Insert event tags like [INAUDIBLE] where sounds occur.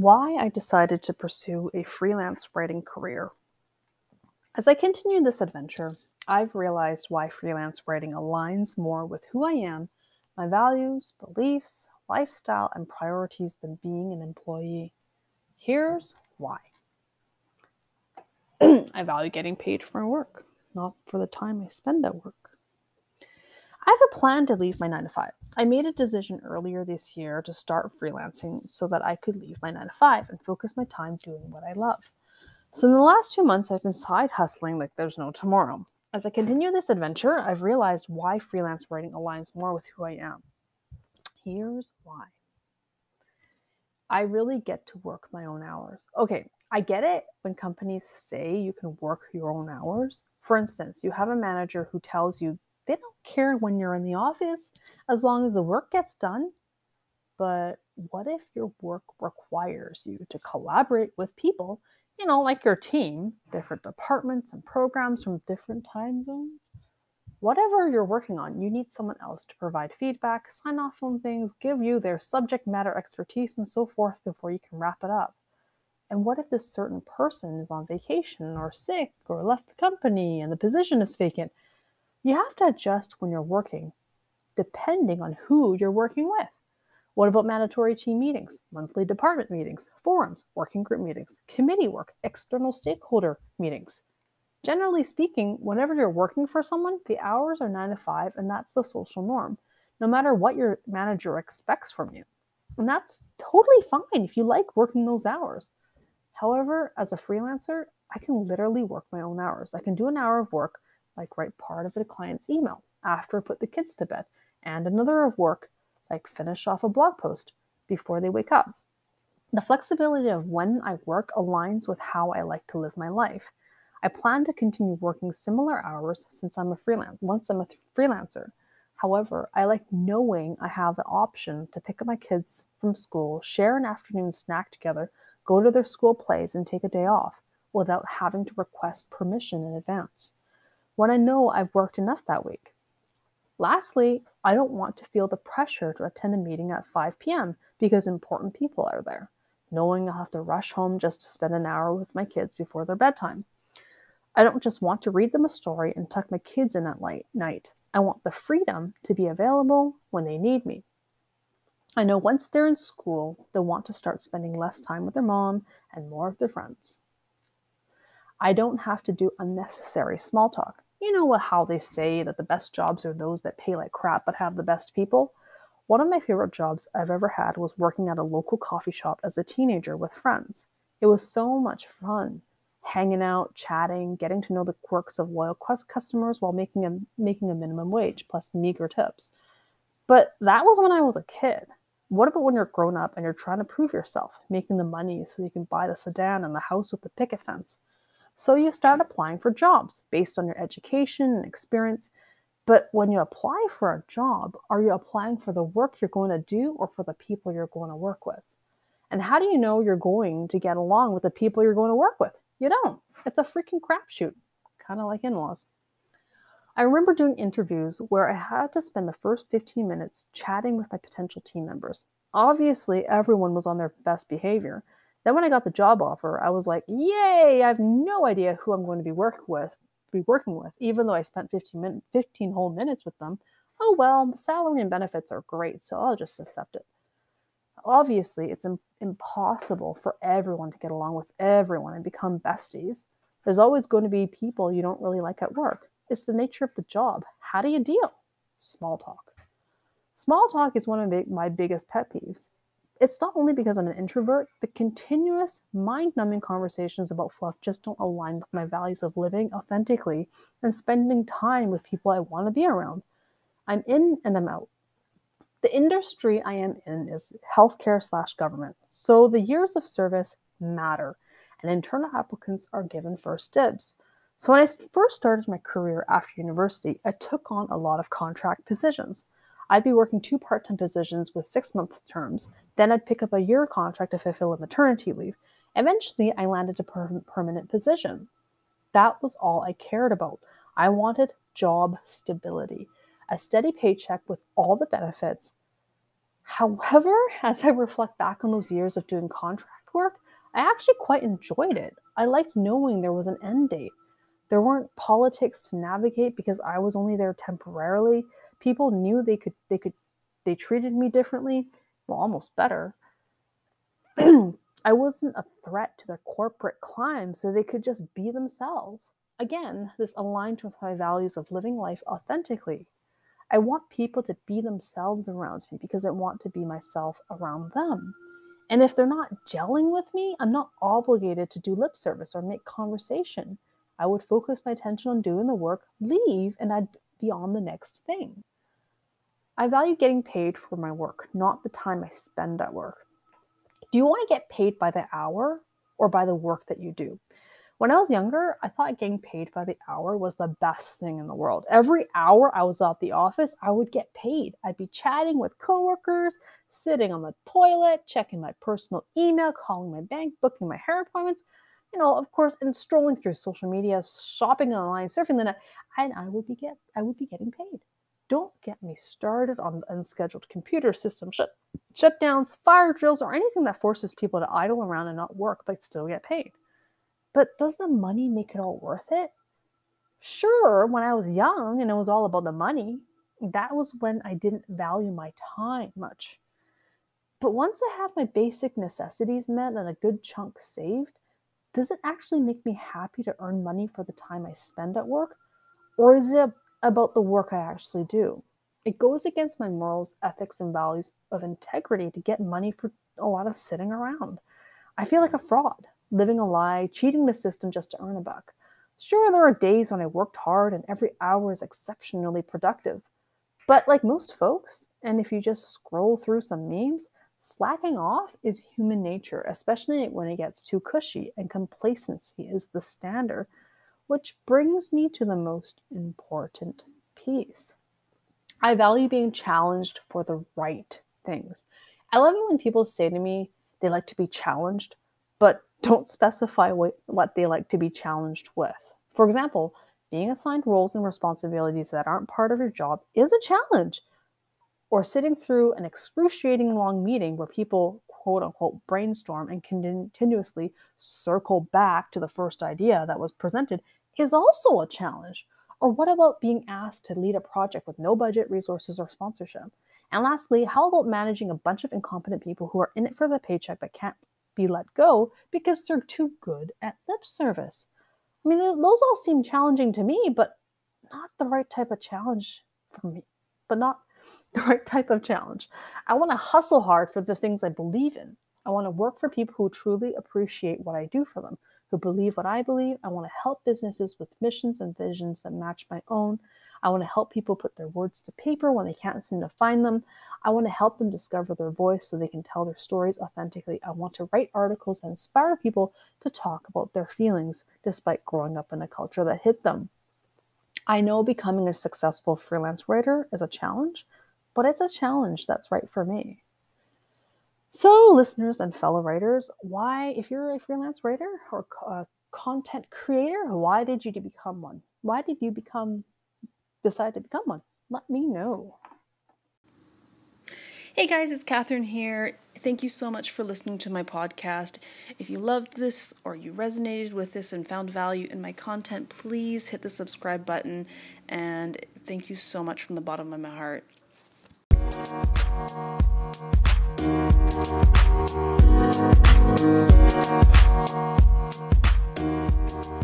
why I decided to pursue a freelance writing career. As I continue this adventure, I've realized why freelance writing aligns more with who I am, my values, beliefs, lifestyle, and priorities than being an employee. Here's why [CLEARS THROAT] I value getting paid for my work, not for the time I spend at work. I have a plan to leave my 9 to 5. I made a decision earlier this year to start freelancing so that I could leave my 9 to 5 and focus my time doing what I love. So, in the last two months, I've been side hustling like there's no tomorrow. As I continue this adventure, I've realized why freelance writing aligns more with who I am. Here's why I really get to work my own hours. Okay, I get it when companies say you can work your own hours. For instance, you have a manager who tells you they don't care when you're in the office as long as the work gets done. But what if your work requires you to collaborate with people, you know, like your team, different departments and programs from different time zones? Whatever you're working on, you need someone else to provide feedback, sign off on things, give you their subject matter expertise, and so forth before you can wrap it up. And what if this certain person is on vacation or sick or left the company and the position is vacant? You have to adjust when you're working, depending on who you're working with. What about mandatory team meetings, monthly department meetings, forums, working group meetings, committee work, external stakeholder meetings? Generally speaking, whenever you're working for someone, the hours are nine to five, and that's the social norm, no matter what your manager expects from you. And that's totally fine if you like working those hours. However, as a freelancer, I can literally work my own hours. I can do an hour of work, like write part of a client's email after I put the kids to bed, and another of work, like finish off a blog post before they wake up. The flexibility of when I work aligns with how I like to live my life. I plan to continue working similar hours since I'm a freelance once I'm a freelancer. However, I like knowing I have the option to pick up my kids from school, share an afternoon snack together, go to their school plays, and take a day off without having to request permission in advance when I know I've worked enough that week. Lastly, I don't want to feel the pressure to attend a meeting at 5 p.m. because important people are there, knowing I'll have to rush home just to spend an hour with my kids before their bedtime. I don't just want to read them a story and tuck my kids in at night. I want the freedom to be available when they need me. I know once they're in school, they'll want to start spending less time with their mom and more with their friends. I don't have to do unnecessary small talk. You know how they say that the best jobs are those that pay like crap but have the best people? One of my favorite jobs I've ever had was working at a local coffee shop as a teenager with friends. It was so much fun hanging out, chatting, getting to know the quirks of loyal customers while making a making a minimum wage plus meager tips. But that was when I was a kid. What about when you're grown up and you're trying to prove yourself, making the money so you can buy the sedan and the house with the picket fence? So you start applying for jobs based on your education and experience. But when you apply for a job, are you applying for the work you're going to do or for the people you're going to work with? And how do you know you're going to get along with the people you're going to work with? You don't. It's a freaking crapshoot, kind of like in laws. I remember doing interviews where I had to spend the first 15 minutes chatting with my potential team members. Obviously, everyone was on their best behavior. Then when I got the job offer, I was like, "Yay, I have no idea who I'm going to be work with, be working with, even though I spent 15 min- 15 whole minutes with them. Oh well, the salary and benefits are great, so I'll just accept it." Obviously, it's Im- impossible for everyone to get along with everyone and become besties. There's always going to be people you don't really like at work. It's the nature of the job. How do you deal? Small talk. Small talk is one of my biggest pet peeves. It's not only because I'm an introvert, but continuous, mind numbing conversations about fluff just don't align with my values of living authentically and spending time with people I want to be around. I'm in and I'm out. The industry I am in is healthcare slash government, so the years of service matter, and internal applicants are given first dibs. So when I first started my career after university, I took on a lot of contract positions. I'd be working two part time positions with six month terms, then I'd pick up a year contract to fulfill a maternity leave. Eventually, I landed a per- permanent position. That was all I cared about. I wanted job stability a steady paycheck with all the benefits, However, [LAUGHS] as I reflect back on those years of doing contract work, I actually quite enjoyed it. I liked knowing there was an end date. There weren't politics to navigate because I was only there temporarily. People knew they could they could they treated me differently, well almost better. [CLEARS THROAT] I wasn't a threat to their corporate climb, so they could just be themselves. Again, this aligned with my values of living life authentically. I want people to be themselves around me because I want to be myself around them. And if they're not gelling with me, I'm not obligated to do lip service or make conversation. I would focus my attention on doing the work, leave, and I'd be on the next thing. I value getting paid for my work, not the time I spend at work. Do you want to get paid by the hour or by the work that you do? When I was younger, I thought getting paid by the hour was the best thing in the world. Every hour I was at the office, I would get paid. I'd be chatting with coworkers, sitting on the toilet, checking my personal email, calling my bank, booking my hair appointments, you know, of course, and strolling through social media, shopping online, surfing the net, and I would be get I would be getting paid. Don't get me started on unscheduled computer system shut, shutdowns, fire drills, or anything that forces people to idle around and not work but still get paid. But does the money make it all worth it? Sure, when I was young and it was all about the money, that was when I didn't value my time much. But once I have my basic necessities met and a good chunk saved, does it actually make me happy to earn money for the time I spend at work? Or is it about the work I actually do? It goes against my morals, ethics, and values of integrity to get money for a lot of sitting around. I feel like a fraud living a lie, cheating the system just to earn a buck. Sure, there are days when I worked hard and every hour is exceptionally productive. But like most folks, and if you just scroll through some memes, slacking off is human nature, especially when it gets too cushy and complacency is the standard, which brings me to the most important piece. I value being challenged for the right things. I love it when people say to me they like to be challenged, but don't specify what, what they like to be challenged with. For example, being assigned roles and responsibilities that aren't part of your job is a challenge. Or sitting through an excruciating long meeting where people quote unquote brainstorm and continuously circle back to the first idea that was presented is also a challenge. Or what about being asked to lead a project with no budget, resources, or sponsorship? And lastly, how about managing a bunch of incompetent people who are in it for the paycheck but can't be let go because they're too good at lip service. I mean, those all seem challenging to me, but not the right type of challenge for me. But not [LAUGHS] the right type of challenge. I want to hustle hard for the things I believe in. I want to work for people who truly appreciate what I do for them, who believe what I believe. I want to help businesses with missions and visions that match my own. I want to help people put their words to paper when they can't seem to find them. I want to help them discover their voice so they can tell their stories authentically. I want to write articles that inspire people to talk about their feelings despite growing up in a culture that hid them. I know becoming a successful freelance writer is a challenge, but it's a challenge that's right for me. So, listeners and fellow writers, why, if you're a freelance writer or a uh, content creator, why did you become one? Why did you become decide to become one, let me know. Hey guys, it's Catherine here. Thank you so much for listening to my podcast. If you loved this or you resonated with this and found value in my content, please hit the subscribe button. And thank you so much from the bottom of my heart. Thank you.